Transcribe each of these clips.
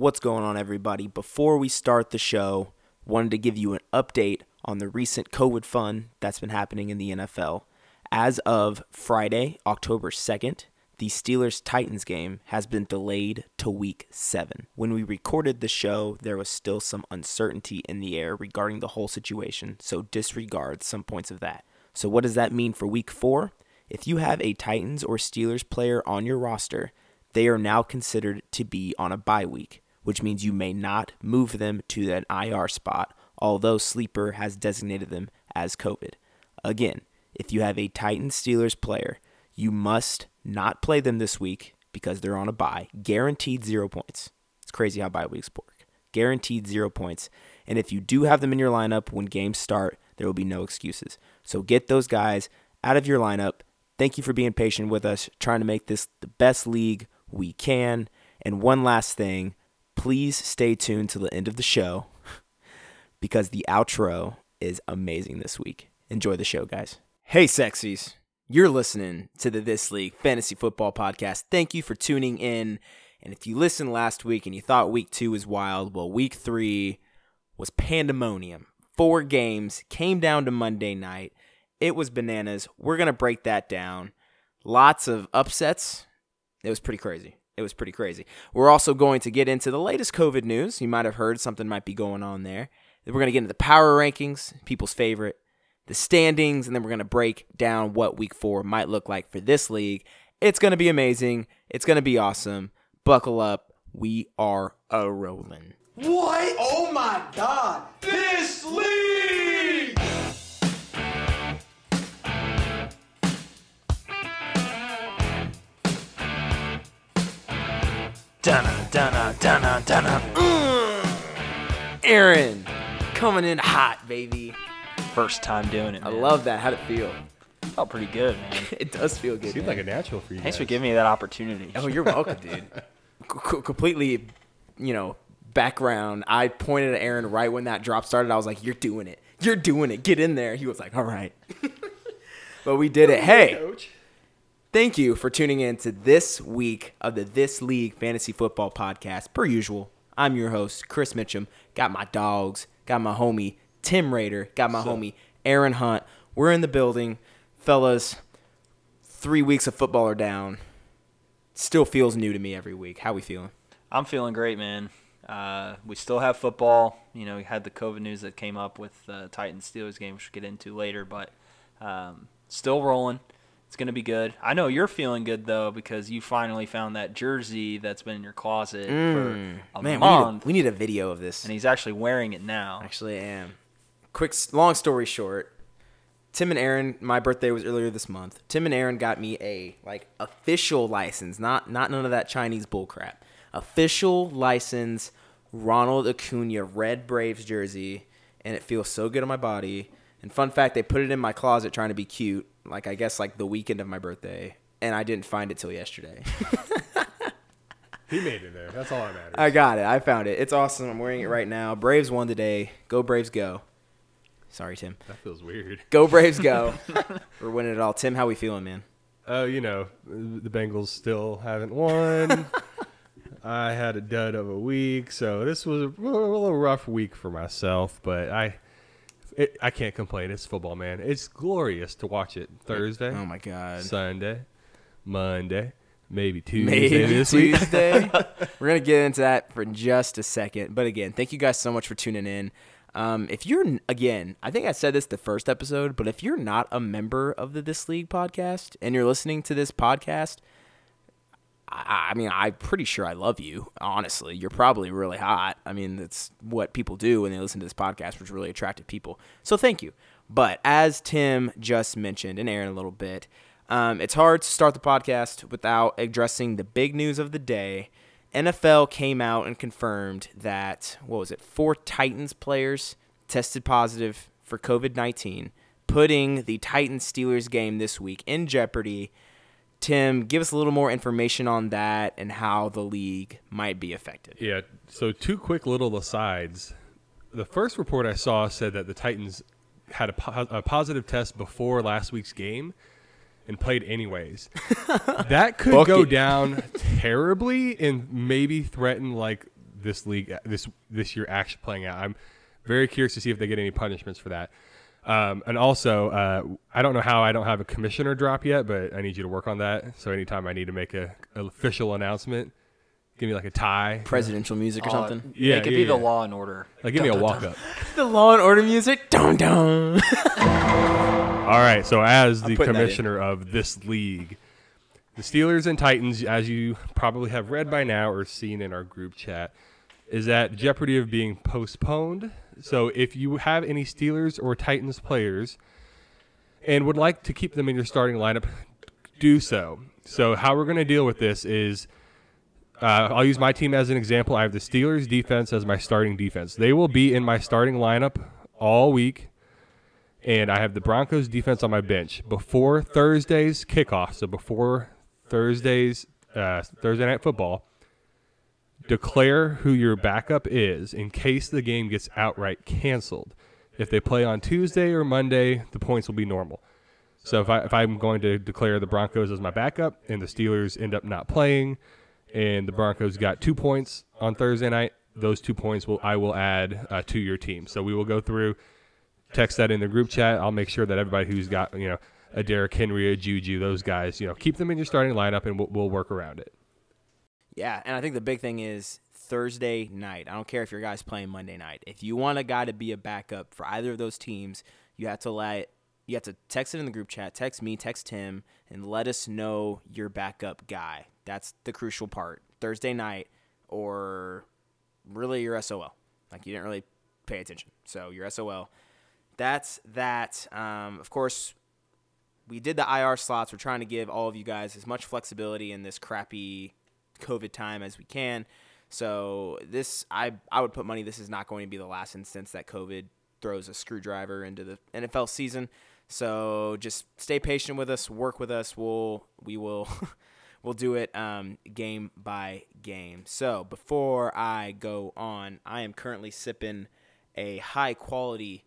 What's going on, everybody? Before we start the show, wanted to give you an update on the recent COVID fun that's been happening in the NFL. As of Friday, October 2nd, the Steelers Titans game has been delayed to week seven. When we recorded the show, there was still some uncertainty in the air regarding the whole situation, so disregard some points of that. So, what does that mean for week four? If you have a Titans or Steelers player on your roster, they are now considered to be on a bye week, which means you may not move them to an IR spot, although Sleeper has designated them as COVID. Again, if you have a Titans Steelers player, you must not play them this week because they're on a bye. Guaranteed zero points. It's crazy how bye weeks work. Guaranteed zero points. And if you do have them in your lineup when games start, there will be no excuses. So get those guys out of your lineup. Thank you for being patient with us, trying to make this the best league we can. And one last thing, please stay tuned to the end of the show because the outro is amazing this week. Enjoy the show, guys. Hey, sexies. You're listening to the This League Fantasy Football Podcast. Thank you for tuning in. And if you listened last week and you thought week two was wild, well, week three was pandemonium. Four games came down to Monday night. It was bananas. We're going to break that down. Lots of upsets. It was pretty crazy. It was pretty crazy. We're also going to get into the latest COVID news. You might have heard something might be going on there. Then we're going to get into the power rankings, people's favorite the standings, and then we're going to break down what week four might look like for this league. It's going to be amazing. It's going to be awesome. Buckle up. We are a rolling. What? Oh my god! This league! Dun dun dun dun dun. Mm. Aaron, coming in hot, baby. First time doing it. I man. love that. How'd it feel? Felt pretty good, man. It does feel good. Seems man. like a natural for you. Thanks for giving me that opportunity. Oh, you're welcome, dude. C- completely, you know, background. I pointed at Aaron right when that drop started. I was like, "You're doing it. You're doing it. Get in there." He was like, "All right." but we did it. Hey, Coach. Thank you for tuning in to this week of the This League Fantasy Football Podcast. Per usual, I'm your host, Chris Mitchum. Got my dogs. Got my homie Tim Raider, Got my homie Aaron Hunt. We're in the building, fellas. Three weeks of football are down. Still feels new to me every week. How we feeling? I'm feeling great, man. Uh, we still have football. You know, we had the COVID news that came up with the Titans Steelers game, which we'll get into later, but um, still rolling. It's going to be good. I know you're feeling good, though, because you finally found that jersey that's been in your closet for a Mm. Man, we need, a, month, we need a video of this. and he's actually wearing it now. Actually, I am. Quick, long story short, Tim and Aaron. My birthday was earlier this month. Tim and Aaron got me a like official license, not not none of that Chinese bullcrap. Official license, Ronald Acuna Red Braves jersey, and it feels so good on my body. And fun fact, they put it in my closet trying to be cute, like I guess like the weekend of my birthday, and I didn't find it till yesterday. He made it there. That's all that matters. I got it. I found it. It's awesome. I'm wearing it right now. Braves won today. Go Braves, go. Sorry, Tim. that feels weird. Go Braves, go. We're winning it all. Tim, how we feeling, man? Oh, you know, the Bengals still haven't won. I had a dud of a week, so this was a, a little rough week for myself. But I, it, I can't complain. It's football, man. It's glorious to watch it Thursday, Oh my God. Sunday, Monday, maybe Tuesday Maybe this week. Tuesday. We're gonna get into that for just a second. But again, thank you guys so much for tuning in. Um, if you're again, I think I said this the first episode, but if you're not a member of the This League podcast and you're listening to this podcast, I, mean, I'm pretty sure I love you. Honestly, you're probably really hot. I mean, that's what people do when they listen to this podcast, which really attractive people. So thank you. But as Tim just mentioned and Aaron a little bit, um, it's hard to start the podcast without addressing the big news of the day. NFL came out and confirmed that what was it? Four Titans players tested positive for COVID nineteen, putting the Titans Steelers game this week in jeopardy. Tim, give us a little more information on that and how the league might be affected. Yeah. So two quick little asides. The first report I saw said that the Titans had a, po- a positive test before last week's game and played anyways. that could go down terribly and maybe threaten like this league this this year actually playing out. I'm very curious to see if they get any punishments for that. Um, and also, uh, I don't know how I don't have a commissioner drop yet, but I need you to work on that. So anytime I need to make a, an official announcement, give me like a tie, Presidential music or Uh, something. Yeah, it could yeah, be the yeah. Law and Order. like give me a walk up. The Law and Order music. Dun dun. All right. So as the putting that in. commissioner of this league, the Steelers and Titans, as you probably have read by now or seen in our group chat, is at jeopardy of being postponed. So if you have any Steelers or Titans players and would like to keep them in your starting lineup, do so. So how we're going to deal with this is. Uh, I'll use my team as an example. I have the Steelers defense as my starting defense. They will be in my starting lineup all week and I have the Broncos defense on my bench before Thursday's kickoff. So before Thursday's uh, Thursday night football, declare who your backup is in case the game gets outright canceled. If they play on Tuesday or Monday, the points will be normal. So if I if I'm going to declare the Broncos as my backup and the Steelers end up not playing, and the Broncos got two points on Thursday night, those two points will I will add uh, to your team. So we will go through text that in the group chat. I'll make sure that everybody who's got you know a Derrick Henry, a Juju, those guys, you know, keep them in your starting lineup, and we'll, we'll work around it. Yeah, and I think the big thing is Thursday night. I don't care if your guy's playing Monday night. If you want a guy to be a backup for either of those teams, you have to let you have to text it in the group chat, text me, text him, and let us know your backup guy. That's the crucial part. Thursday night or really your SOL. Like you didn't really pay attention. So your SOL. That's that. Um, of course, we did the IR slots. We're trying to give all of you guys as much flexibility in this crappy COVID time as we can. So this, I I would put money. This is not going to be the last instance that COVID throws a screwdriver into the NFL season. So just stay patient with us. Work with us. We'll we will we'll do it um, game by game. So before I go on, I am currently sipping a high quality.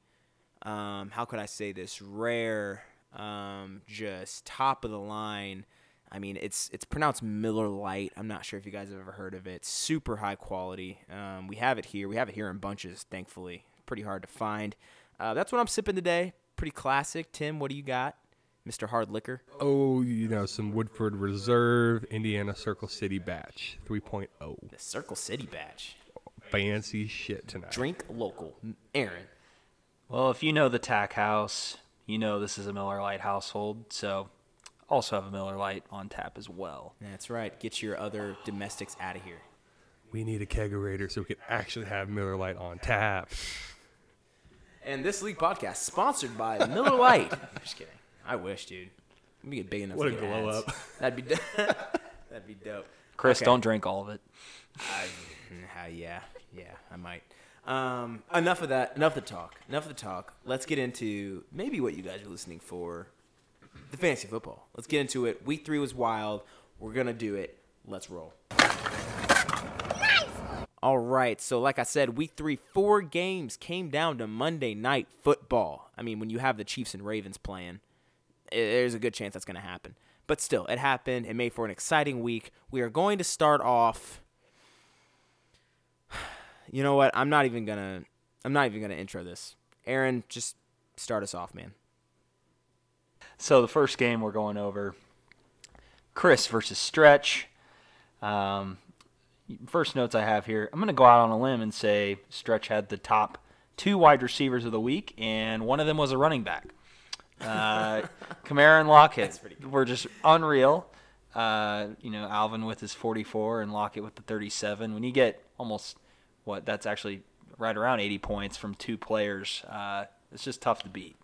Um, how could I say this? Rare, um, just top of the line. I mean, it's it's pronounced Miller Lite. I'm not sure if you guys have ever heard of it. Super high quality. Um, we have it here. We have it here in bunches. Thankfully, pretty hard to find. Uh, that's what I'm sipping today. Pretty classic. Tim, what do you got, Mr. Hard Liquor? Oh, you know, some Woodford Reserve, Indiana Circle City batch, 3.0. The Circle City batch. Fancy shit tonight. Drink local. Aaron. Well, if you know the Tack House, you know this is a Miller Lite household. So, also have a Miller Lite on tap as well. That's right. Get your other domestics out of here. We need a kegerator so we can actually have Miller Lite on tap. And this league podcast sponsored by Miller Lite. Just kidding. I wish, dude. Let me get big enough. What to a get glow ads. up. That'd be do- that'd be dope. Chris, Okay. don't drink all of it. I, uh, yeah, yeah, I might. Um, enough of that. Enough of the talk. Enough of the talk. Let's get into maybe what you guys are listening for. The fantasy football. Let's get into it. Week three was wild. We're gonna do it. Let's roll. All right. So, like I said, week three, four games came down to Monday night football. I mean, when you have the Chiefs and Ravens playing, there's a good chance that's going to happen. But still, it happened. It made for an exciting week. We are going to start off. You know what? I'm not even gonna. I'm not even gonna intro this. Aaron, just start us off, man. So the first game we're going over, Chris versus Stretch. Um, first notes I have here, I'm going to go out on a limb and say Stretch had the top two wide receivers of the week, and one of them was a running back. Uh, Kamara and Lockett were just unreal. Uh, you know, Alvin with his 44 and Lockett with the 37. When you get almost what that's actually right around 80 points from two players, uh, it's just tough to beat.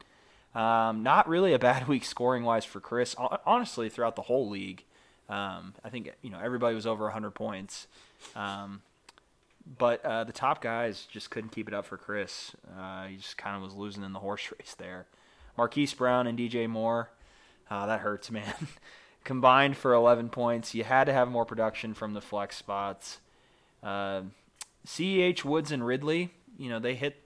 Um, not really a bad week scoring wise for Chris. Honestly, throughout the whole league, um, I think you know everybody was over 100 points. Um, but uh, the top guys just couldn't keep it up for Chris. Uh, he just kind of was losing in the horse race there. Marquise Brown and DJ Moore, uh, that hurts, man. Combined for 11 points. You had to have more production from the flex spots. Uh, CEH Woods and Ridley, you know, they hit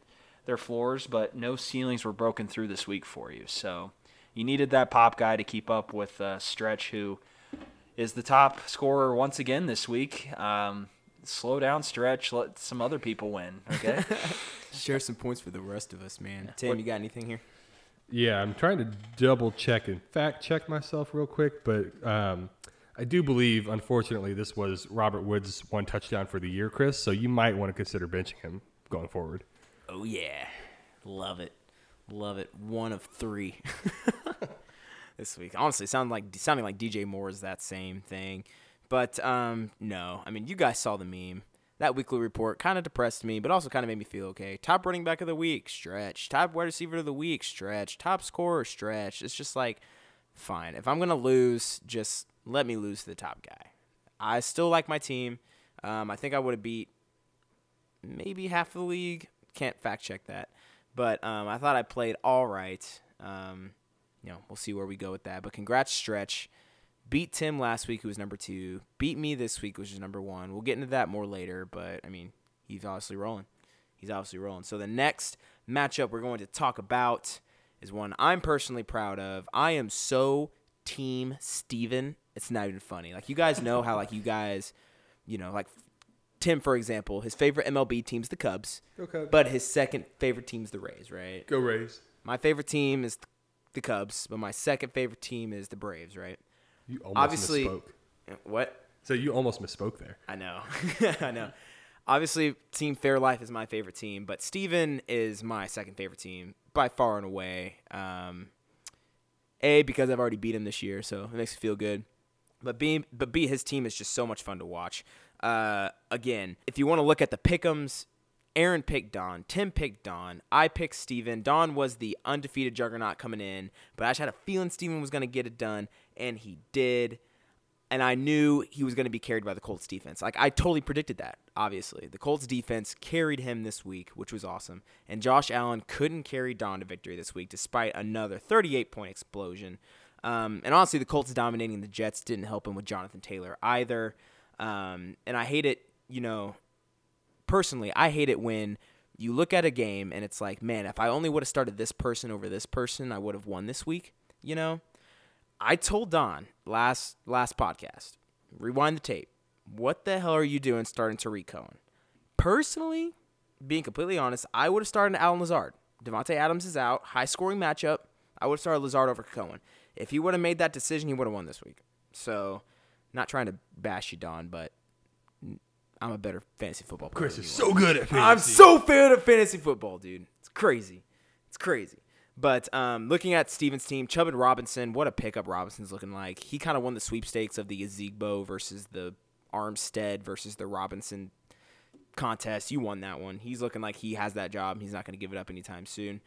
their floors, but no ceilings were broken through this week for you. So you needed that pop guy to keep up with uh, Stretch, who is the top scorer once again this week. Um, slow down, stretch, let some other people win. Okay. Share some points for the rest of us, man. Tim, you got anything here? Yeah, I'm trying to double check and fact check myself real quick, but um, I do believe, unfortunately, this was Robert Woods' one touchdown for the year, Chris. So you might want to consider benching him going forward. Oh yeah, love it, love it. One of three this week. Honestly, sounding like sounding like DJ Moore is that same thing, but um, no. I mean, you guys saw the meme. That weekly report kind of depressed me, but also kind of made me feel okay. Top running back of the week, stretch. Top wide receiver of the week, stretch. Top scorer, stretch. It's just like, fine. If I'm gonna lose, just let me lose to the top guy. I still like my team. Um, I think I would have beat maybe half the league. Can't fact check that, but um, I thought I played all right. Um, you know, we'll see where we go with that. But congrats, Stretch. Beat Tim last week, who was number two. Beat me this week, which is number one. We'll get into that more later, but I mean, he's obviously rolling. He's obviously rolling. So the next matchup we're going to talk about is one I'm personally proud of. I am so team Steven. It's not even funny. Like you guys know how like you guys, you know, like Tim for example, his favorite MLB team's the Cubs. Okay. But his second favorite team's the Rays, right? Go Rays. My favorite team is the Cubs, but my second favorite team is the Braves, right? You almost Obviously- misspoke. What? So you almost misspoke there. I know. I know. Obviously, Team Fairlife is my favorite team, but Steven is my second favorite team by far and away. Um, a because I've already beat him this year, so it makes me feel good. But B, but B, his team is just so much fun to watch. Uh, again, if you want to look at the pickums, Aaron picked Don, Tim picked Don, I picked Steven. Don was the undefeated juggernaut coming in, but I just had a feeling Steven was going to get it done, and he did and I knew he was going to be carried by the Colts defense. Like I totally predicted that. Obviously, the Colts defense carried him this week, which was awesome. And Josh Allen couldn't carry Don to victory this week, despite another 38 point explosion. Um, and honestly, the Colts dominating the Jets didn't help him with Jonathan Taylor either. Um, and I hate it, you know, personally, I hate it when you look at a game and it's like, man, if I only would have started this person over this person, I would have won this week. You know, I told Don last last podcast, rewind the tape. What the hell are you doing starting Tarik Cohen? Personally, being completely honest, I would have started Allen Lazard. Davante Adams is out, high scoring matchup. I would have started Lazard over Cohen. If he would have made that decision, he would have won this week. So, not trying to bash you, Don, but I'm a better fantasy football player. Chris is you are. so good at fantasy. I'm so fan of fantasy football, dude. It's crazy. It's crazy. But um, looking at Steven's team, Chubb and Robinson, what a pickup Robinson's looking like. He kind of won the sweepstakes of the Ozigbo versus the Armstead versus the Robinson contest. You won that one. He's looking like he has that job. He's not going to give it up anytime soon.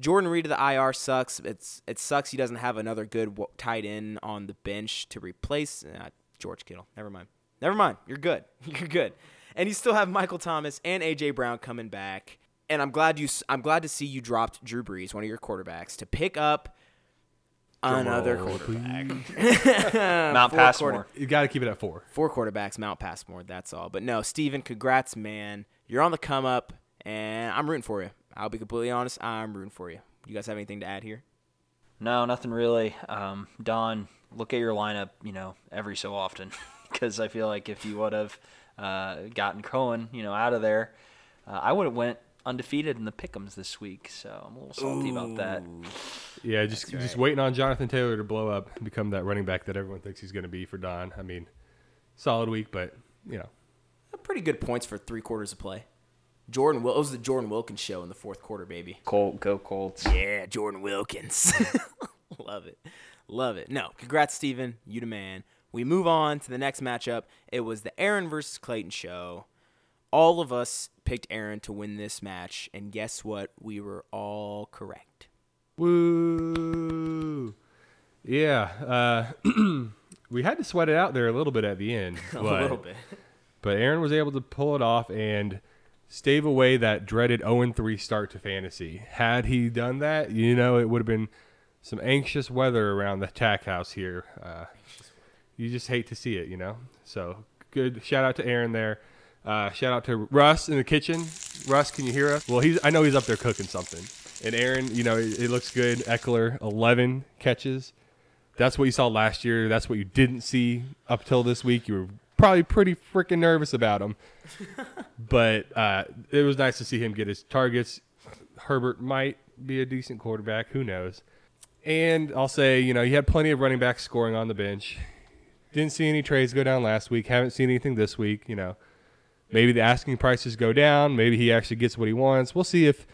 Jordan Reed of the IR sucks. It's it sucks he doesn't have another good tight end on the bench to replace uh, George Kittle. Never mind. Never mind. You're good. You're good. And you still have Michael Thomas and AJ Brown coming back. And I'm glad you. I'm glad to see you dropped Drew Brees, one of your quarterbacks, to pick up another roll, quarterback. Mount Four Passmore. quarter- You got to keep it at four. Four quarterbacks, Mount Passmore. That's all. But no, Steven, congrats, man. You're on the come up, and I'm rooting for you. I'll be completely honest. I'm rooting for you. You guys have anything to add here? No, nothing really. Um, Don, look at your lineup, you know, every so often, because I feel like if you would have uh, gotten Cohen, you know, out of there, uh, I would have went undefeated in the pick'ems this week. So I'm a little salty about that. Yeah, just just waiting on Jonathan Taylor to blow up and become that running back that everyone thinks he's going to be for Don. I mean, solid week, but you know, Pretty good points for three quarters of play. Jordan, Wil- it was the Jordan Wilkins show in the fourth quarter, baby. Colt, go Colts. Yeah, Jordan Wilkins. Love it. Love it. No, congrats, Steven. You the man. We move on to the next matchup. It was the Aaron versus Clayton show. All of us picked Aaron to win this match, and guess what? We were all correct. woo. Yeah, uh, we had to sweat it out there a little bit at the end, A little bit. but Aaron was able to pull it off and stave away that dreaded 0-3 start to fantasy. Had he done that, you know, it would have been some anxious weather around the tack house here. Uh, you just hate to see it, you know. So good shout out to Aaron there. Uh, shout out to Russ in the kitchen. Russ, can you hear us? Well, he's I know he's up there cooking something. And Aaron, you know, it, it looks good. Ekeler, 11 catches. That's what you saw last year. That's what you didn't see up till this week. You were probably pretty freaking nervous about him. but uh, it was nice to see him get his targets. Herbert might be a decent quarterback. Who knows? And I'll say, you know, you had plenty of running backs scoring on the bench. Didn't see any trades go down last week. Haven't seen anything this week. You know, maybe the asking prices go down. Maybe he actually gets what he wants. We'll see if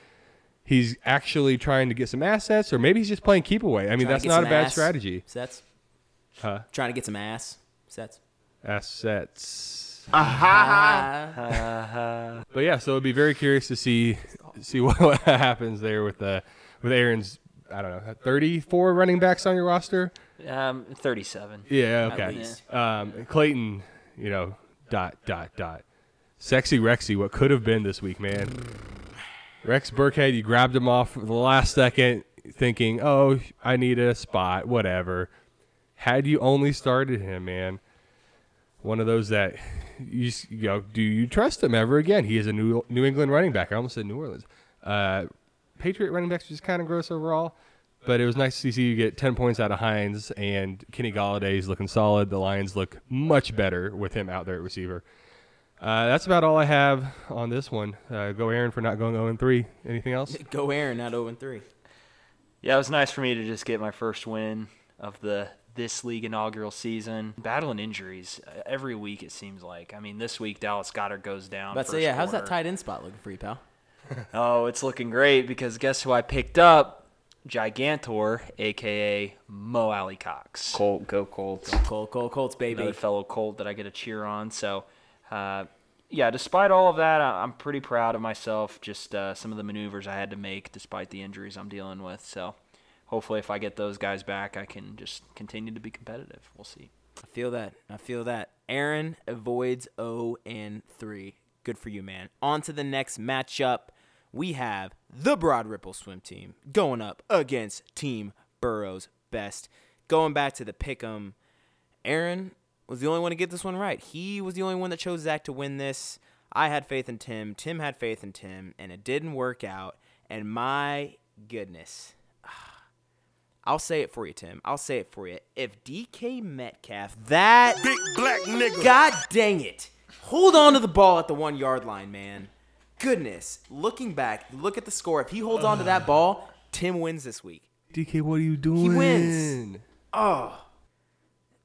he's actually trying to get some assets, or maybe he's just playing keep away. I mean, that's not a bad ass. strategy. Sets. Huh? Trying to get some ass. Sets. Assets. Ah. But yeah, so it'd be very curious to see see what, what happens there with uh, with Aaron's. I don't know, 34 running backs on your roster. Um, 37. Yeah, okay. Um, Clayton, you know, dot dot dot. Sexy Rexy, what could have been this week, man. Rex Burkhead, you grabbed him off the last second, thinking, "Oh, I need a spot, whatever." Had you only started him, man, one of those that you, you know, do you trust him ever again? He is a New New England running back. I almost said New Orleans. Uh, Patriot running backs just kind of gross overall, but it was nice to see you get 10 points out of Hines and Kenny Golladay's looking solid. The Lions look much better with him out there at receiver. Uh, that's about all I have on this one. Uh, go Aaron for not going 0 3. Anything else? Go Aaron, not 0 3. Yeah, it was nice for me to just get my first win of the this league inaugural season. Battling injuries uh, every week it seems like. I mean, this week Dallas Goedert goes down. But so first yeah, how's that quarter. tight end spot looking for you, pal? Oh, it's looking great because guess who I picked up? Gigantor, aka Mo Alie-Cox. Colt, go Colts. Cole, Cole, Colts, baby. another fellow Colt that I get to cheer on. So, uh, yeah, despite all of that, I'm pretty proud of myself. Just uh, some of the maneuvers I had to make despite the injuries I'm dealing with. So, hopefully, if I get those guys back, I can just continue to be competitive. We'll see. I feel that. I feel that. Aaron avoids 0 and 3. Good for you, man. On to the next matchup. We have the Broad Ripple swim team going up against Team Burrow's best. Going back to the pick 'em, Aaron was the only one to get this one right. He was the only one that chose Zach to win this. I had faith in Tim. Tim had faith in Tim, and it didn't work out. And my goodness, I'll say it for you, Tim. I'll say it for you. If DK Metcalf, that Big black nigga. God dang it. Hold on to the ball at the one yard line, man. Goodness. Looking back, look at the score. If he holds on to that ball, Tim wins this week. DK, what are you doing? He wins. Oh.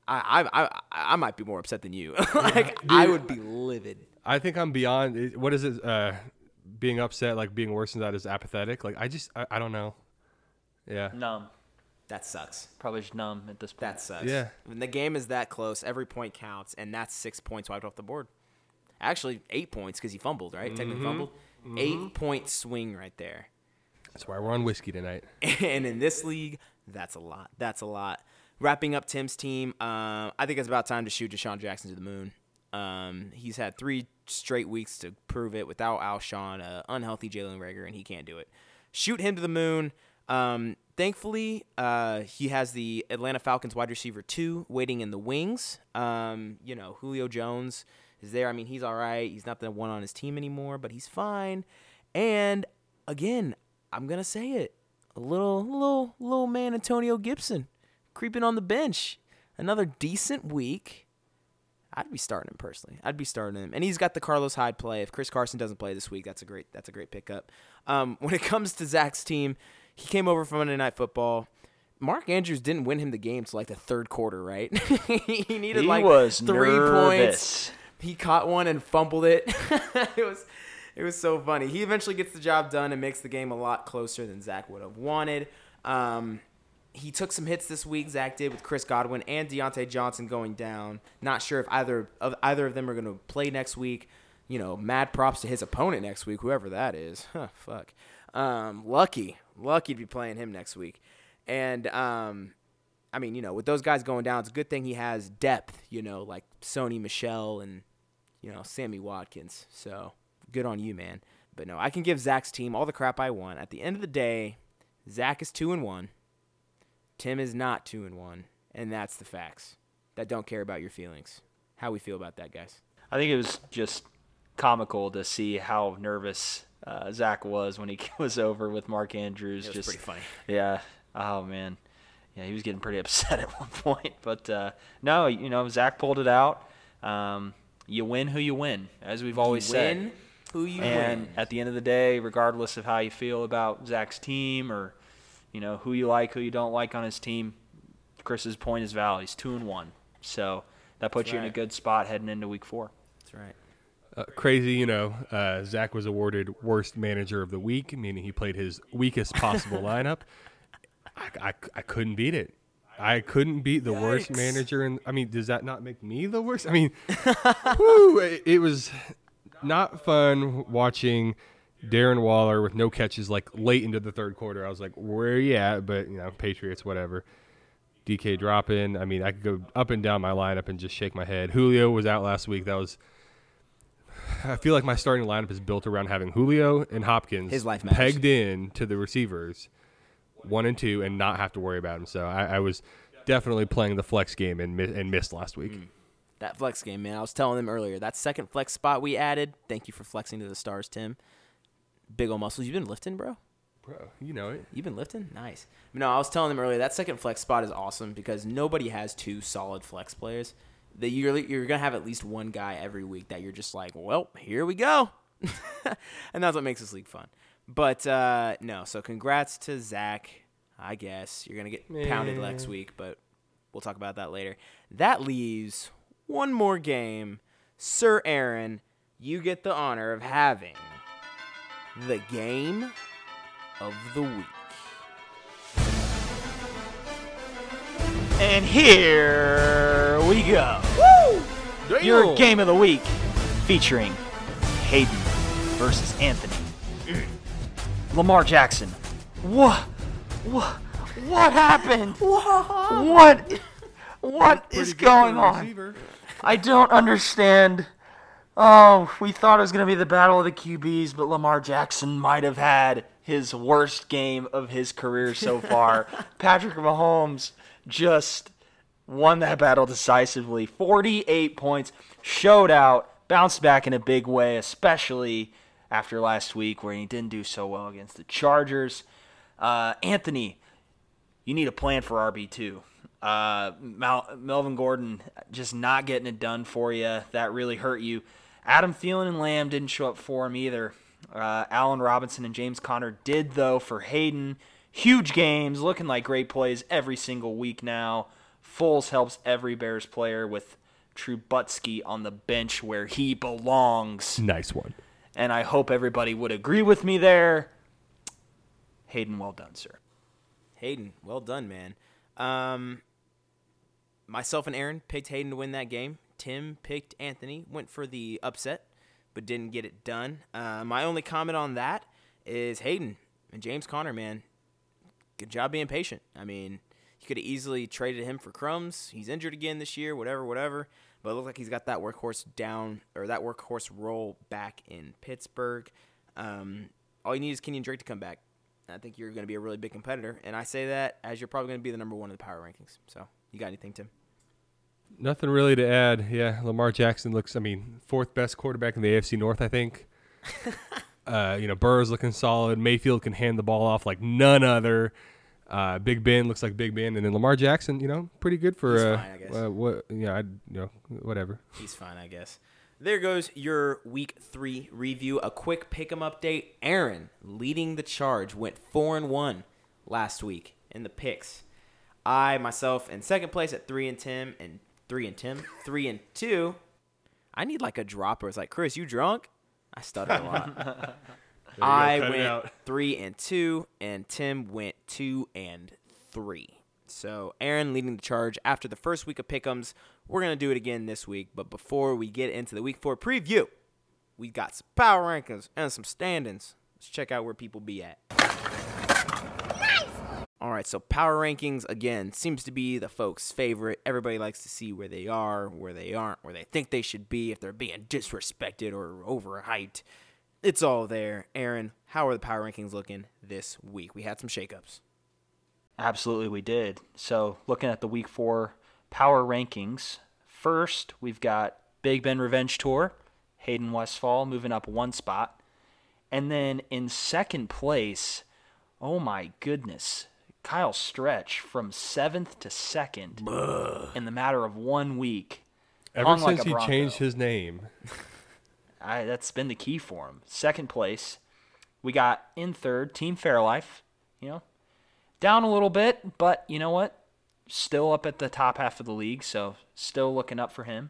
I, I, I, I might be more upset than you. like, I would be livid. I think I'm beyond. What is it? Uh, being upset, like being worse than that, is apathetic. Like I just, I, I don't know. Yeah. Numb. That sucks. Probably just numb at this point. That sucks. Yeah. When the game is that close, every point counts, and that's six points wiped off the board. Actually, eight points because he fumbled, right? Technically fumbled. Eight point swing right there. That's why we're on whiskey tonight. and in this league, that's a lot. That's a lot. Wrapping up Tim's team, um, I think it's about time to shoot DeSean Jackson to the moon. Um, he's had three straight weeks to prove it without Alshon, uh, unhealthy Jalen Reagor, and he can't do it. Shoot him to the moon. Um, thankfully, uh, he has the Atlanta Falcons wide receiver two waiting in the wings. Um, you know, Julio Jones is there. I mean, he's all right. He's not the one on his team anymore, but he's fine. And again, I'm gonna say it. A little, little, little man Antonio Gibson creeping on the bench. Another decent week. I'd be starting him personally. I'd be starting him, and he's got the Carlos Hyde play. If Chris Carson doesn't play this week, that's a great, that's a great pickup. Um, when it comes to Zach's team, he came over from Monday Night Football. Mark Andrews didn't win him the game till like the third quarter, right? he needed He like was three nervous. points. He caught one and fumbled it. it was it was so funny. He eventually gets the job done and makes the game a lot closer than Zach would have wanted. Um, he took some hits this week. Zach did with Chris Godwin and Diontae Johnson going down. Not sure if either of either of them are going to play next week. You know, mad props to his opponent next week, whoever that is. Huh, fuck. Um, lucky, lucky to be playing him next week. And um, I mean, you know, with those guys going down, it's a good thing he has depth. You know, like Sony Michel and you know Sammy Watkins. So good on you, man. But no, I can give Zach's team all the crap I want. At the end of the day, Zach is two and one. Tim is not two and one, and that's the facts. That don't care about your feelings. How we feel about that, guys? I think it was just comical to see how nervous uh, Zach was when he was over with Mark Andrews. It was just pretty funny. Yeah. Oh man. Yeah, he was getting pretty upset at one point. But uh, no, you know, Zach pulled it out. Um, you win who you win, as we've always said. Win who you and win. at the end of the day, regardless of how you feel about Zach's team or you know who you like, who you don't like on his team, Chris's point is valid. He's two and one, so that puts you in a good spot heading into week four. That's right. Uh, crazy, you know. Uh, Zach was awarded worst manager of the week, meaning he played his weakest possible lineup. I, I, I couldn't beat it. I couldn't beat the worst manager. And I mean, does that not make me the worst? I mean, whew, it, it was not fun watching Darren Waller with no catches like late into the third quarter. I was like, where are you at? But you know, Patriots, whatever. DK dropping. I mean, I could go up and down my lineup and just shake my head. Julio was out last week. That was. I feel like my starting lineup is built around having Julio and Hopkins His life pegged in to the receivers, one and two, and not have to worry about them. So I, I was definitely playing the flex game and mi- and missed last week. Mm. That flex game, man. I was telling them earlier. That second flex spot we added. Thank you for flexing to the stars, Tim. Big old muscles. You've been lifting, bro. Bro, you know it. You've been lifting? Nice. No, I was telling them earlier that second flex spot is awesome because nobody has two solid flex players. That you're you're gonna have at least one guy every week that you're just like, well, here we go, and that's what makes this league fun. But uh, no, so congrats to Zach. I guess you're gonna get pounded next week, but we'll talk about that later. That leaves one more game, Sir Aaron. You get the honor of having the game of the week. And here we go. Woo! Your game of the week featuring Hayden versus Anthony. Lamar Jackson. What? What? What happened? What? What is going on? I don't understand. Oh, we thought it was going to be the battle of the QBs, but Lamar Jackson might have had his worst game of his career so far. Patrick Mahomes just won that battle decisively. 48 points, showed out, bounced back in a big way, especially after last week where he didn't do so well against the Chargers. Uh, Anthony, you need a plan for RB2. Uh, Mal- Melvin Gordon just not getting it done for you. That really hurt you. Adam Thielen and Lamb didn't show up for him either. Uh, Allen Robinson and James Conner did, though, for Hayden. Huge games, looking like great plays every single week now. Foles helps every Bears player with Trubisky on the bench where he belongs. Nice one. And I hope everybody would agree with me there. Hayden, well done, sir. Hayden, well done, man. Um, myself and Aaron picked Hayden to win that game. Tim picked Anthony, went for the upset, but didn't get it done. Uh, my only comment on that is Hayden and James Conner, man. Good job being patient. I mean, you could have easily traded him for crumbs. He's injured again this year, whatever, whatever. But it looks like he's got that workhorse down or that workhorse role back in Pittsburgh. Um, all you need is Kenyan Drake to come back. I think you're going to be a really big competitor, and I say that as you're probably going to be the number one in the power rankings. So, you got anything, Tim? Nothing really to add. Yeah, Lamar Jackson looks. I mean, fourth best quarterback in the AFC North, I think. uh, you know, Burrow's looking solid. Mayfield can hand the ball off like none other. Uh, Big Ben looks like Big Ben, and then Lamar Jackson, you know, pretty good for He's uh, fine, I guess. uh, what? Yeah, I, you know, whatever. He's fine, I guess. There goes your week three review. A quick pick 'em update. Aaron leading the charge went four and one last week in the picks. I myself in second place at three and Tim and three and Tim three and two. I need like a dropper. It's like Chris, you drunk? I stutter a lot. I went three and two, and Tim went two and three. So Aaron leading the charge after the first week of pick'ems. We're gonna do it again this week, but before we get into the week four preview, we got some power rankings and some standings. Let's check out where people be at. All right, so power rankings again seems to be the folks' favorite. Everybody likes to see where they are, where they aren't, where they think they should be, if they're being disrespected or overhyped. It's all there. Aaron, how are the power rankings looking this week? We had some shakeups. Absolutely, we did. So, looking at the week four power rankings, first we've got Big Ben Revenge Tour, Hayden Westfall moving up one spot. And then in second place, oh my goodness, Kyle Stretch from seventh to second in the matter of one week. Ever since like he Bronco. changed his name, I, that's been the key for him. Second place, we got in third, Team Fairlife. You know, down a little bit, but you know what? Still up at the top half of the league, so still looking up for him.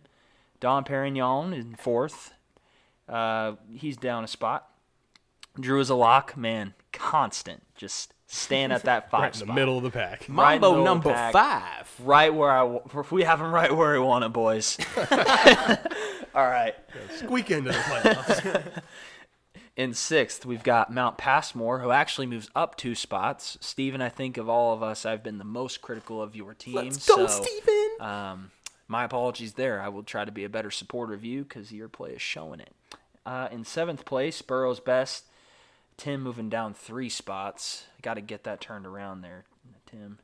Don Perignon in fourth. Uh, he's down a spot. Drew is a lock, man, constant, just staying at that five right in the middle of the pack. Right Mambo middle the number pack. five. Right where I, w- we have him right where we want it, boys. All right. Squeak into the playoffs. In sixth, we've got Mount Passmore, who actually moves up two spots. Steven, I think of all of us, I've been the most critical of your team. Let's go, so, Steven. Um, my apologies there. I will try to be a better supporter of you because your play is showing it. Uh, in seventh place, Burrow's best. Tim moving down three spots. Got to get that turned around there, Tim.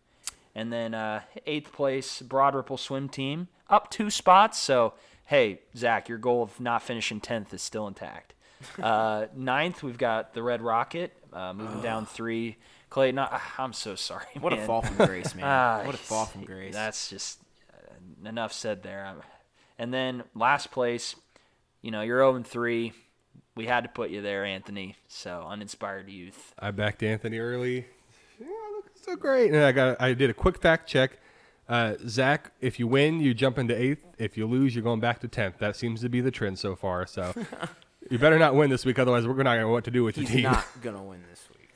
And then uh, eighth place, Broad Ripple Swim Team, up two spots. So, hey, Zach, your goal of not finishing 10th is still intact. Uh, ninth, we've got the Red Rocket uh, moving down three. Clayton, I, I'm so sorry. What a fall from grace, man. Ah, what a fall from grace. That's just uh, enough said there. And then last place, you know, you're 0 3. We had to put you there, Anthony. So uninspired youth. I backed Anthony early. Yeah, looking so great. And I got I did a quick fact check. Uh, Zach, if you win, you jump into eighth. If you lose, you're going back to tenth. That seems to be the trend so far. So you better not win this week, otherwise we're not going to know what to do with your He's team. not gonna win this week.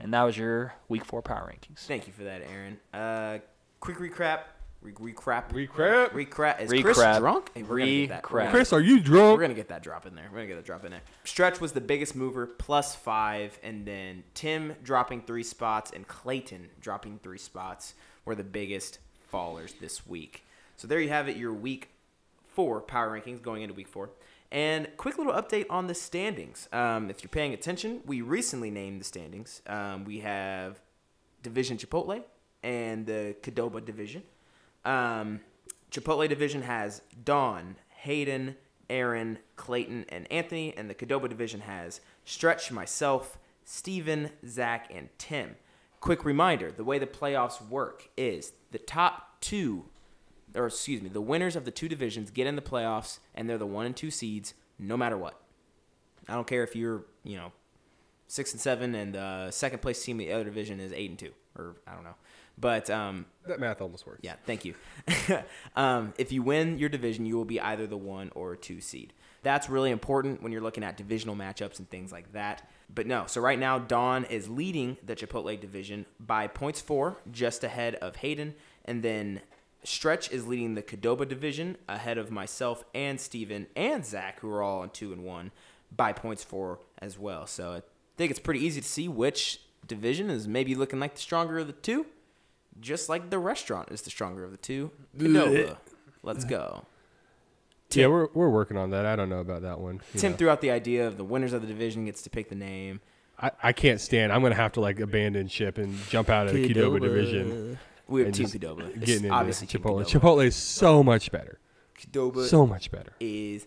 And that was your week four power rankings. Thank you for that, Aaron. Uh, quick recap. Re- recrap. Recrap. Recrap. Is Chris Recrap. drunk? Hey, we're gonna get that- we're gonna- Chris, are you drunk? We're drunk? gonna get that drop in there. We're gonna get that drop in there. Stretch was the biggest mover, plus five, and then Tim dropping three spots and Clayton dropping three spots were the biggest fallers this week. So there you have it, your week four power rankings going into week four. And quick little update on the standings. Um, if you're paying attention, we recently named the standings. Um, we have Division Chipotle and the Qdoba Division. Um, Chipotle Division has Don, Hayden, Aaron, Clayton, and Anthony, and the Qdoba Division has Stretch, myself, Steven, Zach, and Tim. Quick reminder the way the playoffs work is the top two, or excuse me, the winners of the two divisions get in the playoffs, and they're the one and two seeds no matter what. I don't care if you're, you know, six and seven, and the second place team in the other division is eight and two, or I don't know. But um, That math almost works. yeah, thank you. um, if you win your division, you will be either the one or two seed. That's really important when you're looking at divisional matchups and things like that. But no, so right now, Don is leading the Chipotle division by points four, just ahead of Hayden. And then Stretch is leading the Qdoba division ahead of myself and Steven and Zach, who are all on two and one, by points four as well. So I think it's pretty easy to see which division is maybe looking like the stronger of the two just like the restaurant is the stronger of the two. Qdoba. Let's go. Yeah, we're, we're working on that. I don't know about that one. Tim know. threw out the idea of the winners of the division gets to pick the name. I, I can't stand. I'm going to have to like abandon ship and jump out of the Qdoba division. We have and Team just Qdoba. It's Getting into obviously Chipotle. Qdoba. Chipotle is so much better. Qdoba So much better. is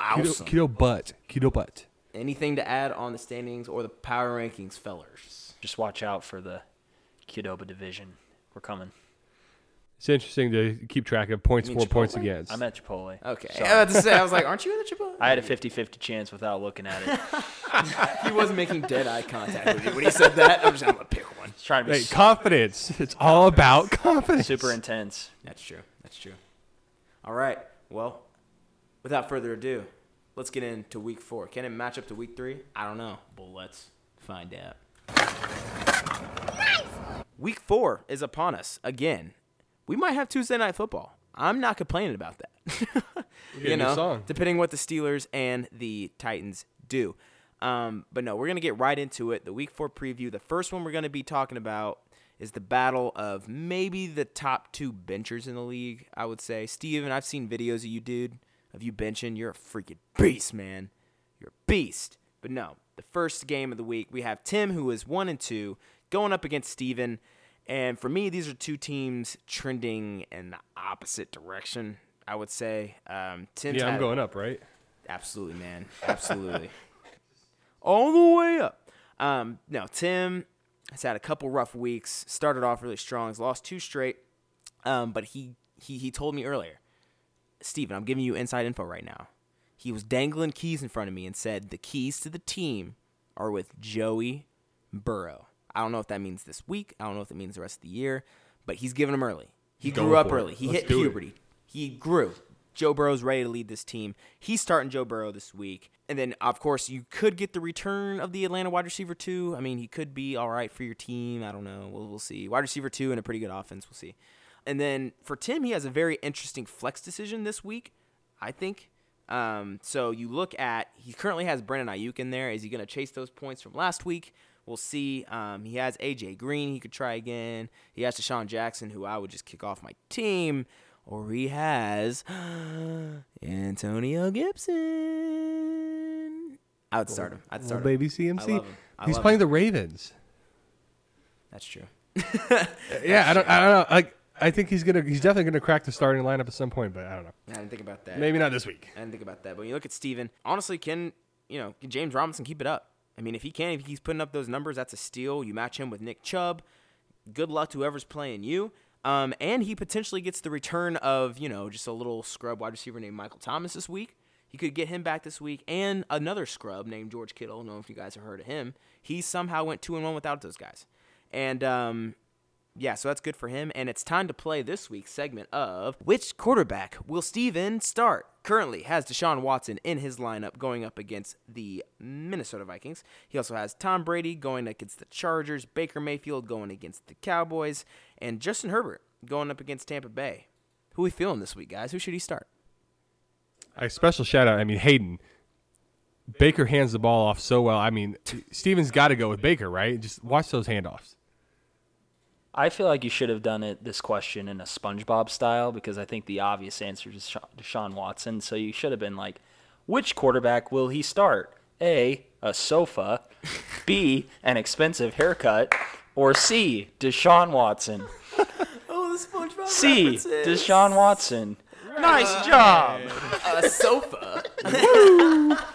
Keto, awesome. keto butt. Keto butt. Anything to add on the standings or the power rankings, fellers? Just watch out for the Qdoba division. We're coming. It's interesting to keep track of points You mean for, points Chipotle? against. I'm at Chipotle. Okay. Sorry. I was about to say, I was like, aren't you at the Chipotle? I had a 50-50 chance without looking at it. he wasn't making dead eye contact with you when he said that. I'm just going to pick one. Just trying to be Hey, confidence. It's all about confidence. super intense. That's true. That's true. All right. Well, without further ado, let's get into week four. Can it match up to week three? I don't know, but let's find out. Week four is upon us again. We might have Tuesday night football. I'm not complaining about that. you know, depending what the Steelers and the Titans do. Um, but no, we're gonna get right into it. The week four preview. The first one we're gonna be talking about is the battle of maybe the top two benchers in the league. I would say, Steven, I've seen videos of you, dude, of you benching. You're a freaking beast, man. You're a beast. But no, the first game of the week, we have Tim, who is one and two, going up against Steven. And for me, these are two teams trending in the opposite direction. I would say. Um, Tim's Yeah, I'm had- going up, right? Absolutely, man. Absolutely. All the way up. Um, no, Tim has had a couple rough weeks. Started off really strong. Has lost two straight. Um, but he, he he told me earlier, Steven, I'm giving you inside info right now. He was dangling keys in front of me and said the keys to the team are with Joey Burrow. I don't know if that means this week. I don't know if it means the rest of the year, but he's giving him early. He Going grew up it. early. He Let's hit do it. puberty. He grew. Joe Burrow's ready to lead this team. He's starting Joe Burrow this week. And then, of course, you could get the return of the Atlanta wide receiver, too. I mean, he could be all right for your team. I don't know. We'll, we'll see. Wide receiver, two, and a pretty good offense. We'll see. And then for Tim, he has a very interesting flex decision this week, I think. Um, so you look at, he currently has Brandon Aiyuk in there. Is he going to chase those points from last week? We'll see. Um, he has AJ Green. He could try again. He has DeSean Jackson, who I would just kick off my team. Or he has Antonio Gibson. I would start him. I'd start him. baby CMC. love him. I He's playing him. the Ravens. That's true. yeah, I don't. I don't know. Like, I think he's gonna. He's definitely gonna crack the starting lineup at some point, but I don't know. I didn't think about that. Maybe not this week. I didn't think about that. But when you look at Steven, honestly, can you know can James Robinson keep it up? I mean, if he can, if he's putting up those numbers, that's a steal. You match him with Nick Chubb. Good luck to whoever's playing you. Um, and he potentially gets the return of you know just a little scrub wide receiver named Michael Thomas this week. He could get him back this week, and another scrub named George Kittle. I don't know if you guys have heard of him. He somehow went two and one without those guys, and um, yeah, so that's good for him. And it's time to play this week's segment of Which quarterback will Steven start? Currently has Deshaun Watson in his lineup going up against the Minnesota Vikings. He also has Tom Brady going against the Chargers, Baker Mayfield going against the Cowboys, and Justin Herbert going up against Tampa Bay. Who we feeling this week, guys? Who should he start? A special shout out. I mean, Hayden. Baker hands the ball off so well. I mean, Steven's got to go with Baker, right? Just watch those handoffs. I feel like you should have done it this question in a SpongeBob style because I think the obvious answer is Desha- Deshaun Watson. So you should have been like, which quarterback will he start? A, a sofa. B, an expensive haircut. Or C, Deshaun Watson. Oh, the SpongeBob C, Deshaun Watson. Nice job. a sofa.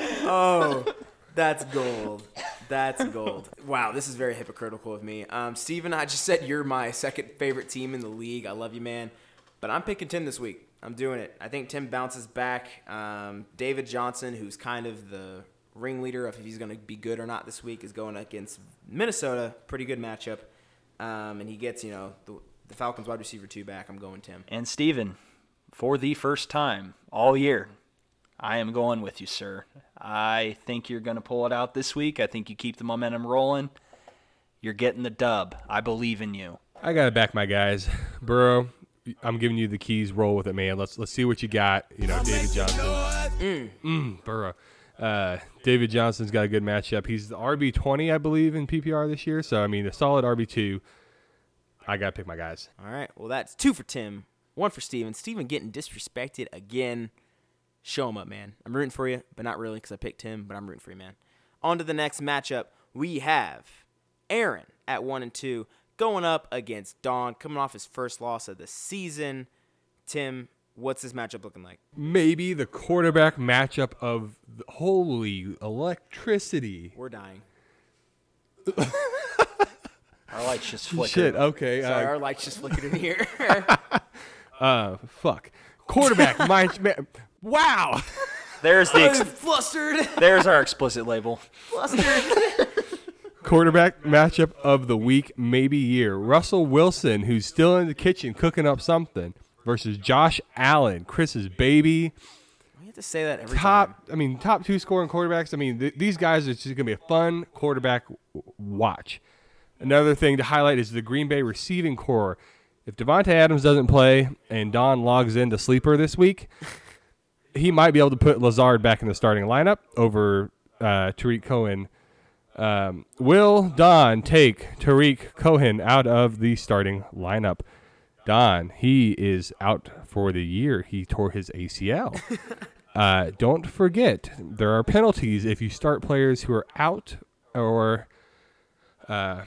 oh, that's gold. That's gold. Wow, this is very hypocritical of me. Um, Steven, I just said you're my second favorite team in the league. I love you, man. But I'm picking Tim this week. I'm doing it. I think Tim bounces back. Um, David Johnson, who's kind of the ringleader of if he's going to be good or not this week, is going against Minnesota. Pretty good matchup. Um, and he gets, you know, the, the Falcons wide receiver two back. I'm going Tim. And Steven, for the first time all year, I am going with you, sir. I think you're going to pull it out this week. I think you keep the momentum rolling. You're getting the dub. I believe in you. I gotta back my guys. Burrow, I'm giving you the keys. Roll with it, man. Let's let's see what you got. You know, David Johnson. Mm, Burrow. Uh, David Johnson's got a good matchup. He's the RB 20, I believe, in PPR this year. So I mean, a solid RB two. I gotta pick my guys. All right. Well, that's two for Tim, one for Steven. Steven getting disrespected again. Show him up, man. I'm rooting for you, but not really because I picked him, but I'm rooting for you, man. On to the next matchup. We have Aaron at one and two going up against Don, coming off his first loss of the season. Tim, what's this matchup looking like? Maybe the quarterback matchup of the, holy electricity. We're dying. Our lights just flickered. Shit. Okay. Sorry, Uh, our lights just flickered in here. uh, fuck. Quarterback. my man. Wow. There's the ex- flustered. there's our explicit label. Flustered. quarterback matchup of the week, maybe year. Russell Wilson, who's still in the kitchen cooking up something, versus Josh Allen, Chris's baby. you have to say that every time. Top, I mean, top two scoring quarterbacks. I mean, th- these guys are just going to be a fun quarterback w- watch. Another thing to highlight is the Green Bay receiving core. If Davante Adams doesn't play and Don logs into sleeper this week, he might be able to put Lazard back in the starting lineup over uh, Tarik Cohen. Um, will Don take Tarik Cohen out of the starting lineup? Don, he is out for the year. He tore his ACL. uh, don't forget, there are penalties if you start players who are out or uh,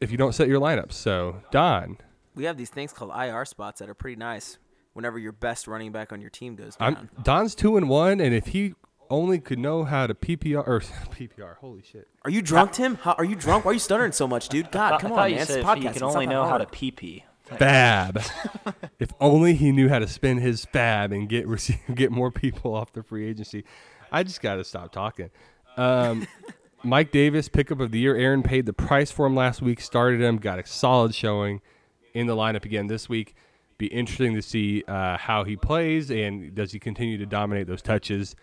if you don't set your lineups. So, Don, We have these things called IR spots that are pretty nice. Whenever your best running back on your team goes I'm, down. Don's two and one, and if he only could know how to PPR or PPR, holy shit. Are you drunk, Tim? How, are you drunk? Why are you stuttering so much, dude? God, come I on, thought man. you It's a if podcast. you can only that know how to hard. pee pee. fab. if only he knew how to spin his fab and get receive, get more people off the free agency. I just got to stop talking. Um, Mike Davis, pickup of the year. Aaron paid the price for him last week. Started him, got a solid showing in the lineup again this week. Be interesting to see uh, how he plays and does he continue to dominate those touches.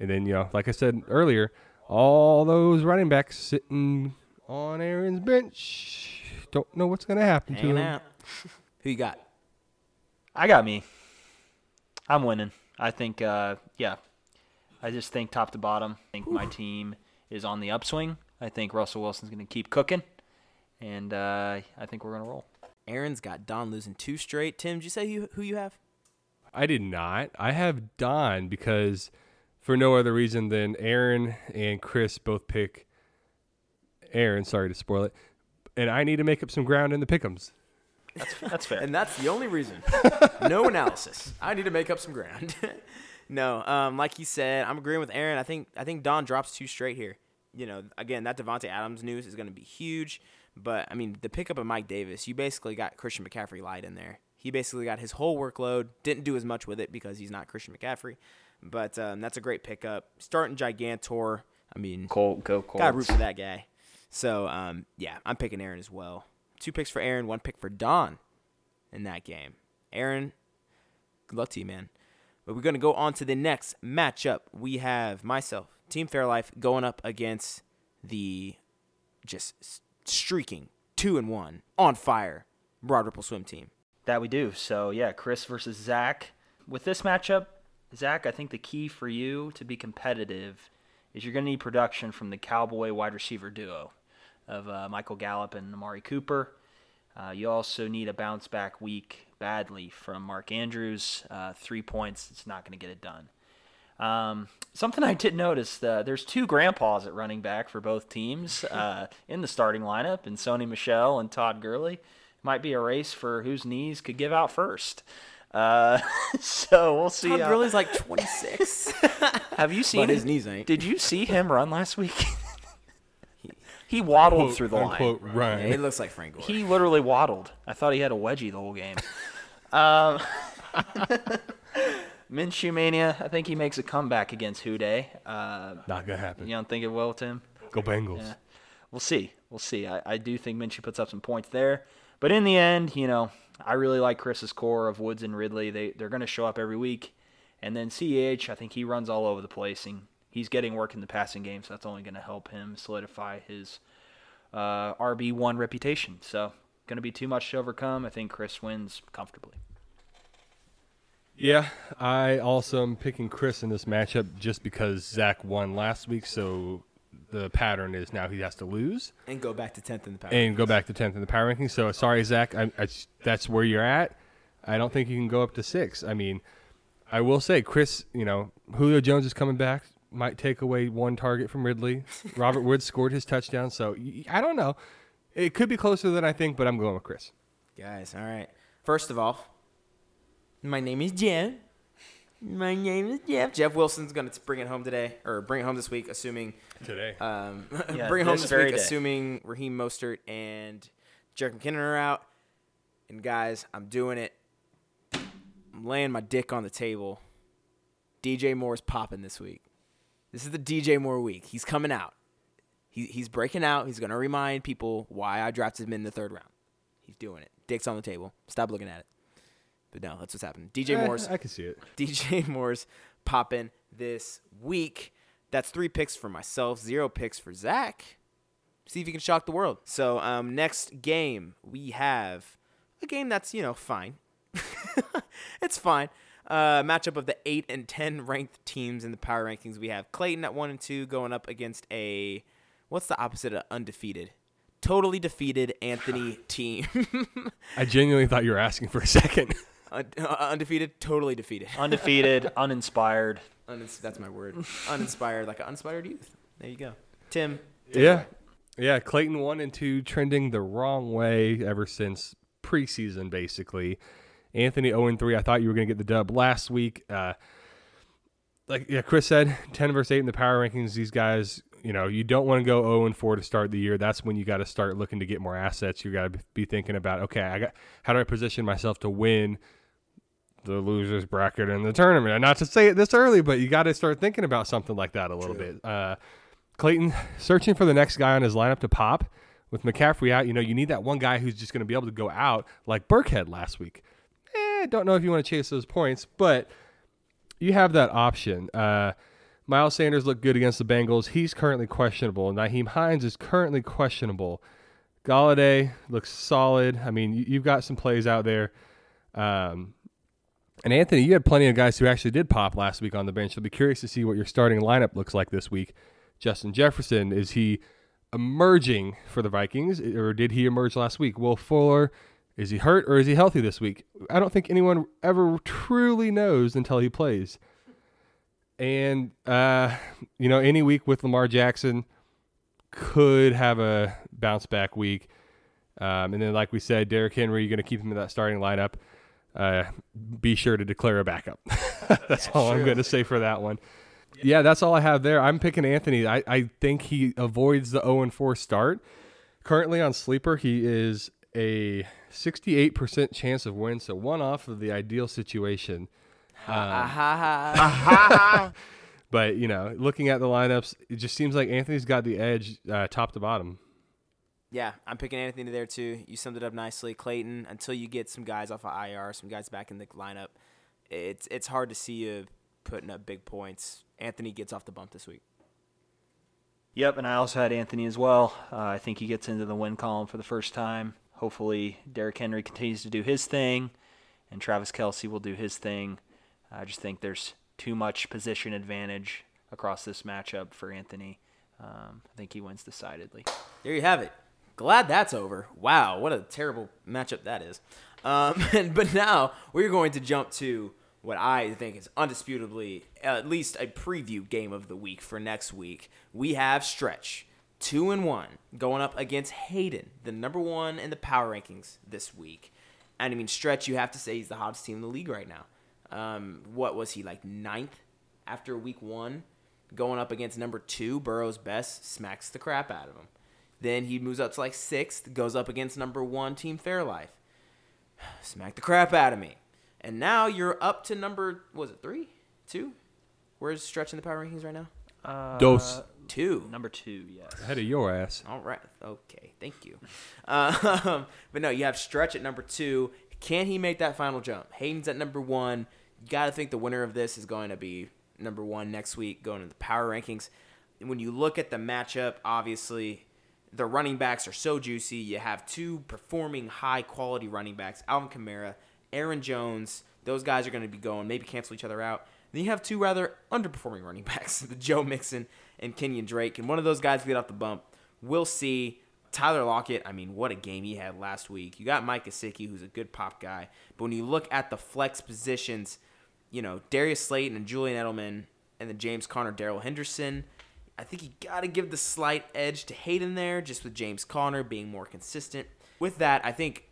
And then you know, like I said earlier, all those running backs sitting on Aaron's bench don't know what's going to happen to him. out. Who you got? I got me. I'm winning. I think, uh, yeah. I just think top to bottom. I think my team is on the upswing. I think Russell Wilson's going to keep cooking, and uh, I think we're going to roll. Aaron's got Don losing two straight. Tim, did you say you, who you have? I did not. I have Don because for no other reason than Aaron and Chris both pick Aaron. Sorry to spoil it. And I need to make up some ground in the pickums. That's that's fair. And that's the only reason. no analysis. I need to make up some ground. no, um, like he said, I'm agreeing with Aaron. I think I think Don drops two straight here. You know, again, that Davante Adams news is going to be huge. But I mean, the pickup of Mike Davis, you basically got Christian McCaffrey light in there. He basically got his whole workload. Didn't do as much with it because he's not Christian McCaffrey. But um, that's a great pickup. Starting Gigantor. I mean, Colt, go Colts. Got to root for that guy. So, um, yeah, I'm picking Aaron as well. Two picks for Aaron, one pick for Don in that game. Aaron, good luck to you, man. But we're going to go on to the next matchup. We have myself, Team Fairlife, going up against the just streaking two and one on fire Broad Ripple Swim team. That we do. So yeah, Chris versus Zach. With this matchup, Zach, I think the key for you to be competitive is you're going to need production from the Cowboy wide receiver duo of uh, Michael Gallup and Amari Cooper. Uh, you also need a bounce back week badly from Mark Andrews. Uh, three points, it's not going to get it done. Um, something I did notice: uh, there's two grandpas at running back for both teams uh, in the starting lineup, and Sony Michel and Todd Gurley. Might be a race for whose knees could give out first. Uh, so we'll see. Todd Gurley's like 26. have you seen But his him- knees ain't. Did you see him run last week? he waddled Quote, through the line. unquote, run. yeah, he looks like Frank Gore. He literally waddled. I thought he had a wedgie the whole game. um, Minshew mania. I think he makes a comeback against Houday. Uh, Not going to happen. you don't think it will, Tim? Go Bengals. Yeah. We'll see. We'll see. I, I do think Minshew puts up some points there. But in the end, you know, I really like Chris's core of Woods and Ridley. They, they're going to show up every week. And then CEH, I think he runs all over the place. And he's getting work in the passing game, so that's only going to help him solidify his uh, RB1 reputation. So, going to be too much to overcome. I think Chris wins comfortably. Yeah, I also am picking Chris in this matchup just because Zach won last week, so the pattern is now he has to lose and go back to 10th in the power. and go back to 10th in the power rankings. So sorry, Zach, I, I, that's where you're at. I don't think you can go up to six. I mean, I will say, Chris, you know, Julio Jones is coming back, might take away one target from Ridley. Robert Woods scored his touchdown, so y- I don't know. It could be closer than I think, but I'm going with Chris. Guys, all right. First of all, my name is Jeff. My name is Jeff. Jeff Wilson's going to bring it home today, or bring it home this week, assuming. Today. Um, Yeah, bring it home this this week, day. assuming Raheem Mostert and Jerick McKinnon are out. And guys, I'm doing it. I'm laying my dick on the table. DJ Moore's popping this week. This is the DJ Moore week. He's coming out. He, he's breaking out. He's going to remind people why I drafted him in the third round. He's doing it. Dick's on the table. Stop looking at it. But no, that's what's happening. DJ Eh, Moore's I can see it. DJ Moore's popping this week. That's three picks for myself, zero picks for Zach. See if you can shock the world. So, um, next game we have a game that's you know fine. it's fine. Uh, matchup of the eight and ten ranked teams in the power rankings. We have Clayton at one and two going up against a what's the opposite of undefeated? Totally defeated Anthony team. I genuinely thought you were asking for a second. Un- uh, undefeated, totally defeated. Undefeated, uninspired. Unins- that's my word. Uninspired, like an uninspired youth. There you go. Tim. Yeah. away. Yeah, Clayton 1 and 2 trending the wrong way ever since preseason, basically. Anthony 0 and 3. I thought you were going to get the dub last week. Uh, like yeah, Chris said, 10 versus 8 in the power rankings. These guys, You know, you don't want to go 0 and 4 to start the year. That's when you got to start looking to get more assets. You got to be thinking about, okay, I got how do I position myself to win the losers bracket in the tournament? And not to say it this early, but you got to start thinking about something like that a little bit. Uh, Clayton searching for the next guy on his lineup to pop with McCaffrey out. You know, you need that one guy who's just going to be able to go out like Burkhead last week. Eh, don't know if you want to chase those points, but you have that option. Uh, Miles Sanders looked good against the Bengals. He's currently questionable. Nyheim Hines is currently questionable. Golladay looks solid. I mean, you- you've got some plays out there. Um, and Anthony, you had plenty of guys who actually did pop last week on the bench. I'll be curious to see what your starting lineup looks like this week. Justin Jefferson, is he emerging for the Vikings, or did he emerge last week? Will Fuller, is he hurt or is he healthy this week? I don't think anyone ever truly knows until he plays. And uh, you know, any week with Lamar Jackson could have a bounce back week. Um, and then, like we said, Derrick Henry, you're going to keep him in that starting lineup. Uh, be sure to declare a backup. that's all I'm going to say for that one. Yeah, that's all I have there. I'm picking Anthony. I, I think he avoids the 0 4 start. Currently on Sleeper, he is a 68% chance of win, so one off of the ideal situation. But, you know, looking at the lineups, it just seems like Anthony's got the edge uh, top to bottom. Yeah, I'm picking Anthony there too. You summed it up nicely, Clayton. Until you get some guys off of IR, some guys back in the lineup, it's it's hard to see you putting up big points. Anthony gets off the bump this week. Yep, and I also had Anthony as well. Uh, I think he gets into the win column for the first time. Hopefully, Derrick Henry continues to do his thing, and Travis Kelce will do his thing. I just think there's too much position advantage across this matchup for Anthony. Um, I think he wins decidedly. There you have it. Glad that's over. Wow, what a terrible matchup that is. Um, and, but now we're going to jump to what I think is undisputably at least a preview game of the week for next week. We have Stretch, two and one, going up against Hayden, the number one in the power rankings this week. And I mean, Stretch, you have to say he's the hottest team in the league right now. Um, what was he like ninth after week one? Going up against number two, Burrow's best, smacks the crap out of him. Then he moves up to like sixth, goes up against number one team Fairlife. Smack the crap out of me. And now you're up to number was it three? Two? Where's Stretch in the power rankings right now? Uh, Dos. Two. Number two, yes. Ahead of your ass. All right. Okay. Thank you. Um, but no, you have Stretch at number two. Can he make that final jump? Hayden's at number one. You got to think the winner of this is going to be number one next week, going to the power rankings. When you look at the matchup, obviously the running backs are so juicy. You have two performing high quality running backs, Alvin Kamara, Aaron Jones. Those guys are going to be going, maybe cancel each other out. Then you have two rather underperforming running backs, Joe Mixon and Kenyan Drake. And one of those guys get off the bump. We'll see. Tyler Lockett, I mean, what a game he had last week. You got Mike Gesicki, who's a good pop guy. But when you look at the flex positions, you know, Darius Slayton and Julian Edelman and then James Conner, Darrell Henderson. I think you got to give the slight edge to Hayden there, just with James Conner being more consistent. With that, I think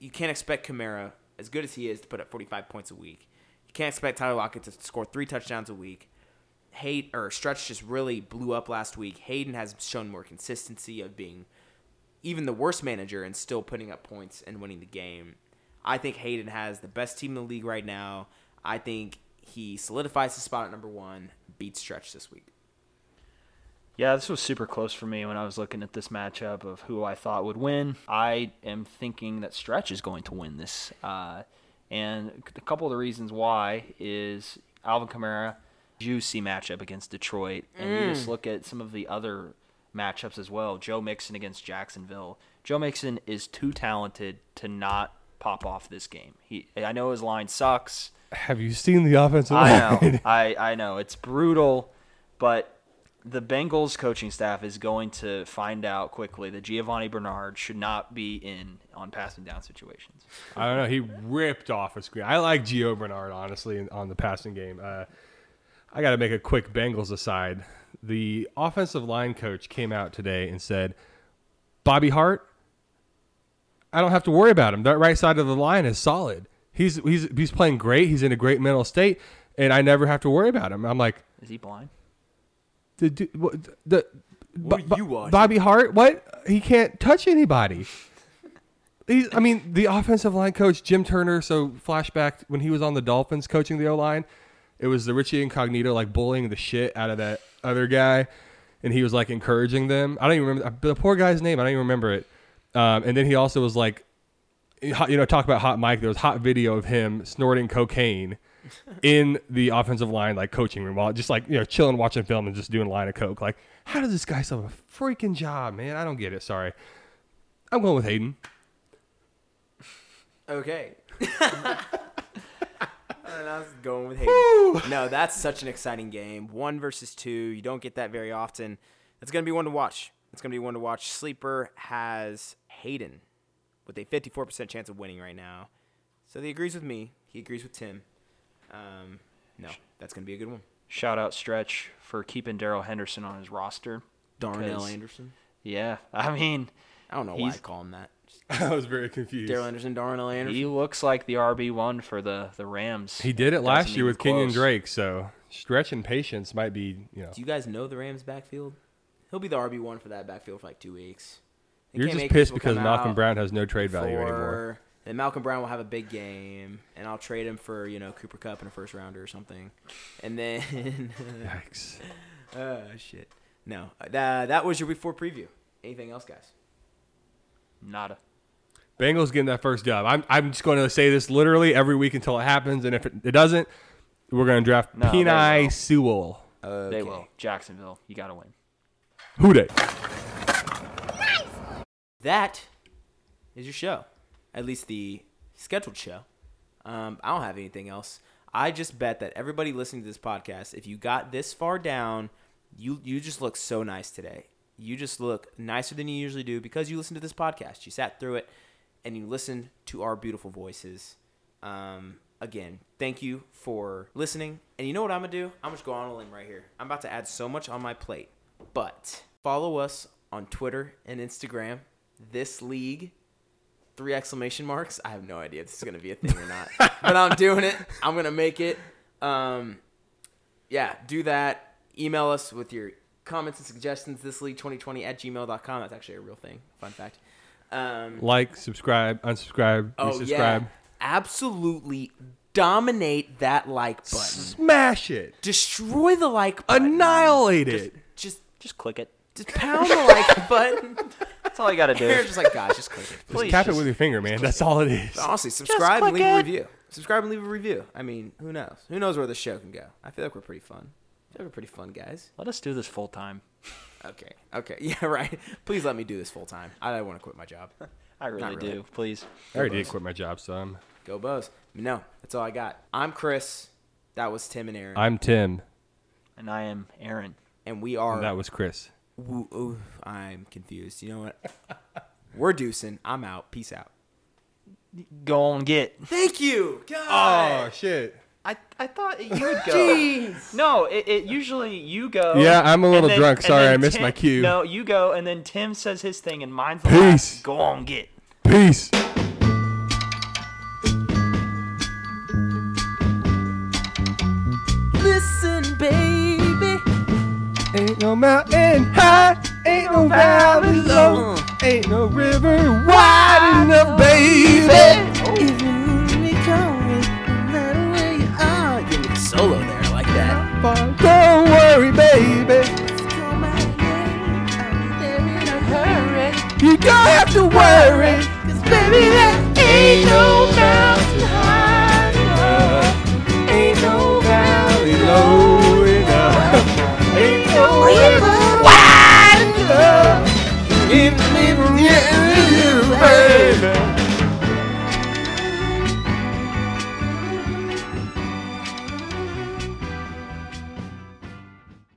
you can't expect Kamara, as good as he is, to put up 45 points a week. You can't expect Tyler Lockett to score three touchdowns a week. Hayden or Stretch just really blew up last week. Hayden has shown more consistency of being even the worst manager and still putting up points and winning the game. I think Hayden has the best team in the league right now. I think he solidifies his spot at number one, beats Stretch this week. Yeah, this was super close for me when I was looking at this matchup of who I thought would win. I am thinking that Stretch is going to win this. Uh, and a couple of the reasons why is Alvin Kamara, juicy matchup against Detroit. And you just look at some of the other matchups as well. Joe Mixon against Jacksonville. Joe Mixon is too talented to not pop off this game. He, I know his line sucks. Have you seen the offensive I line? know. I, I know. It's brutal, but the Bengals coaching staff is going to find out quickly that Giovani Bernard should not be in on passing down situations. I don't know. He ripped off a screen. I like Gio Bernard honestly on the passing game. Uh, I got to make a quick Bengals aside. The offensive line coach came out today and said, "Bobby Hart, I don't have to worry about him. That right side of the line is solid. He's he's he's playing great. He's in a great mental state, and I never have to worry about him." I'm like, Is he blind? The du- what- the What Bo- you watching? Bobby Hart. What? He can't touch anybody. He's, I mean, the offensive line coach Jim Turner. So flashback when he was on the Dolphins coaching the O line, it was the Richie Incognito like bullying the shit out of that other guy, and he was like encouraging them. I don't even remember the poor guy's name. I don't even remember it. Um, and then he also was like, you know, talk about hot Mike. There was hot video of him snorting cocaine in the offensive line like coaching room while just like you know chilling watching film and just doing a line of coke. Like, how does this guy still have a freaking job, man? I don't get it. Sorry, I'm going with Hayden. Okay. and I was going with Hayden. No, that's such an exciting game. One versus two. You don't get that very often. It's going to be one to watch. It's going to be one to watch. Sleeper has Hayden with a 54% chance of winning right now. So he agrees with me. He agrees with Tim. Um, no, that's going to be a good one. Shout out Stretch for keeping Darrell Henderson on his roster. Darnell Anderson. Yeah, I mean, I don't know why I call him that. I was very confused. Daryl Anderson, Darnell Anderson. he looks like the RB one for the the Rams. He did it Doesn't last year even with Kenyan close. Drake, so stretch and patience might be, you know. Do you guys know the Rams backfield? He'll be the RB one for that backfield for like two weeks. They You're can't just pissed because Malcolm Brown has no trade value for- anymore. Then Malcolm Brown will have a big game, and I'll trade him for you know Cooper Kupp in a first rounder or something, and then Yikes. uh, shit. No, uh, that that was your week four preview. Anything else, guys? Nada. Bengals getting that first job. I'm, I'm just going to say this literally every week until it happens, and if it, it doesn't, we're going to draft No, Penei. Sewell. Okay. They will. Jacksonville, you got to win. Who dey? That is your show, at least the scheduled show. Um, I don't have anything else. I just bet that everybody listening to this podcast, if you got this far down, you you just look so nice today. You just look nicer than you usually do because you listened to this podcast. You sat through it, and you listened to our beautiful voices. Um, again, thank you for listening. And you know what I'm gonna do? I'm gonna just go on a limb right here. I'm about to add so much on my plate. But follow us on Twitter and Instagram. This league, three exclamation marks. I have no idea if this is gonna be a thing or not, but I'm doing it. I'm gonna make it. Um, yeah, do that. Email us with your comments and suggestions. This league 2020 at gmail.com. That's actually a real thing. Fun fact. Um, Like, subscribe, unsubscribe, oh resubscribe. yeah, absolutely dominate that like button. Smash it. Destroy the like button. Annihilate Just, it. just, Just click it. just pound the like button. That's all you got to do. Aaron's just like, guys, just click it. Just Please, tap it with your finger, man. That's all it is. Honestly, subscribe and click leave a review. Subscribe and leave a review. I mean, who knows? Who knows where the show can go? I feel like we're pretty fun. I feel like we're pretty fun guys. Let us do this full time. Okay. Okay. Yeah. Right. Please let me do this full time. I don't want to quit my job. I really, really. do. Please. I already did quit my job, so I'm, Go Bows. No, that's all I got. I'm Chris. That was Tim and Aaron, I'm Tim. And I am Aaron. and we are. And that was Chris. Woo- ooh, I'm confused. You know what? We're deucing. I'm out. Peace out. Go on, get. Thank you. God. Oh, shit. I, I thought you would go. No, it, it usually you go. Yeah, I'm a little then- drunk. Sorry, I missed Tim- my cue. No, you go, and then Tim says his thing, and mine's the Peace. last. Go on, get. Peace. Listen, baby. Ain't no mountain high, ain't no valley low, ain't no river wide enough, baby. Don't worry, baby. Call my name. I'm there in a hurry. You don't have to worry. Cause baby, there ain't no mountain high enough. Ain't no valley low enough. Ain't no river wide enough. Give me you, baby.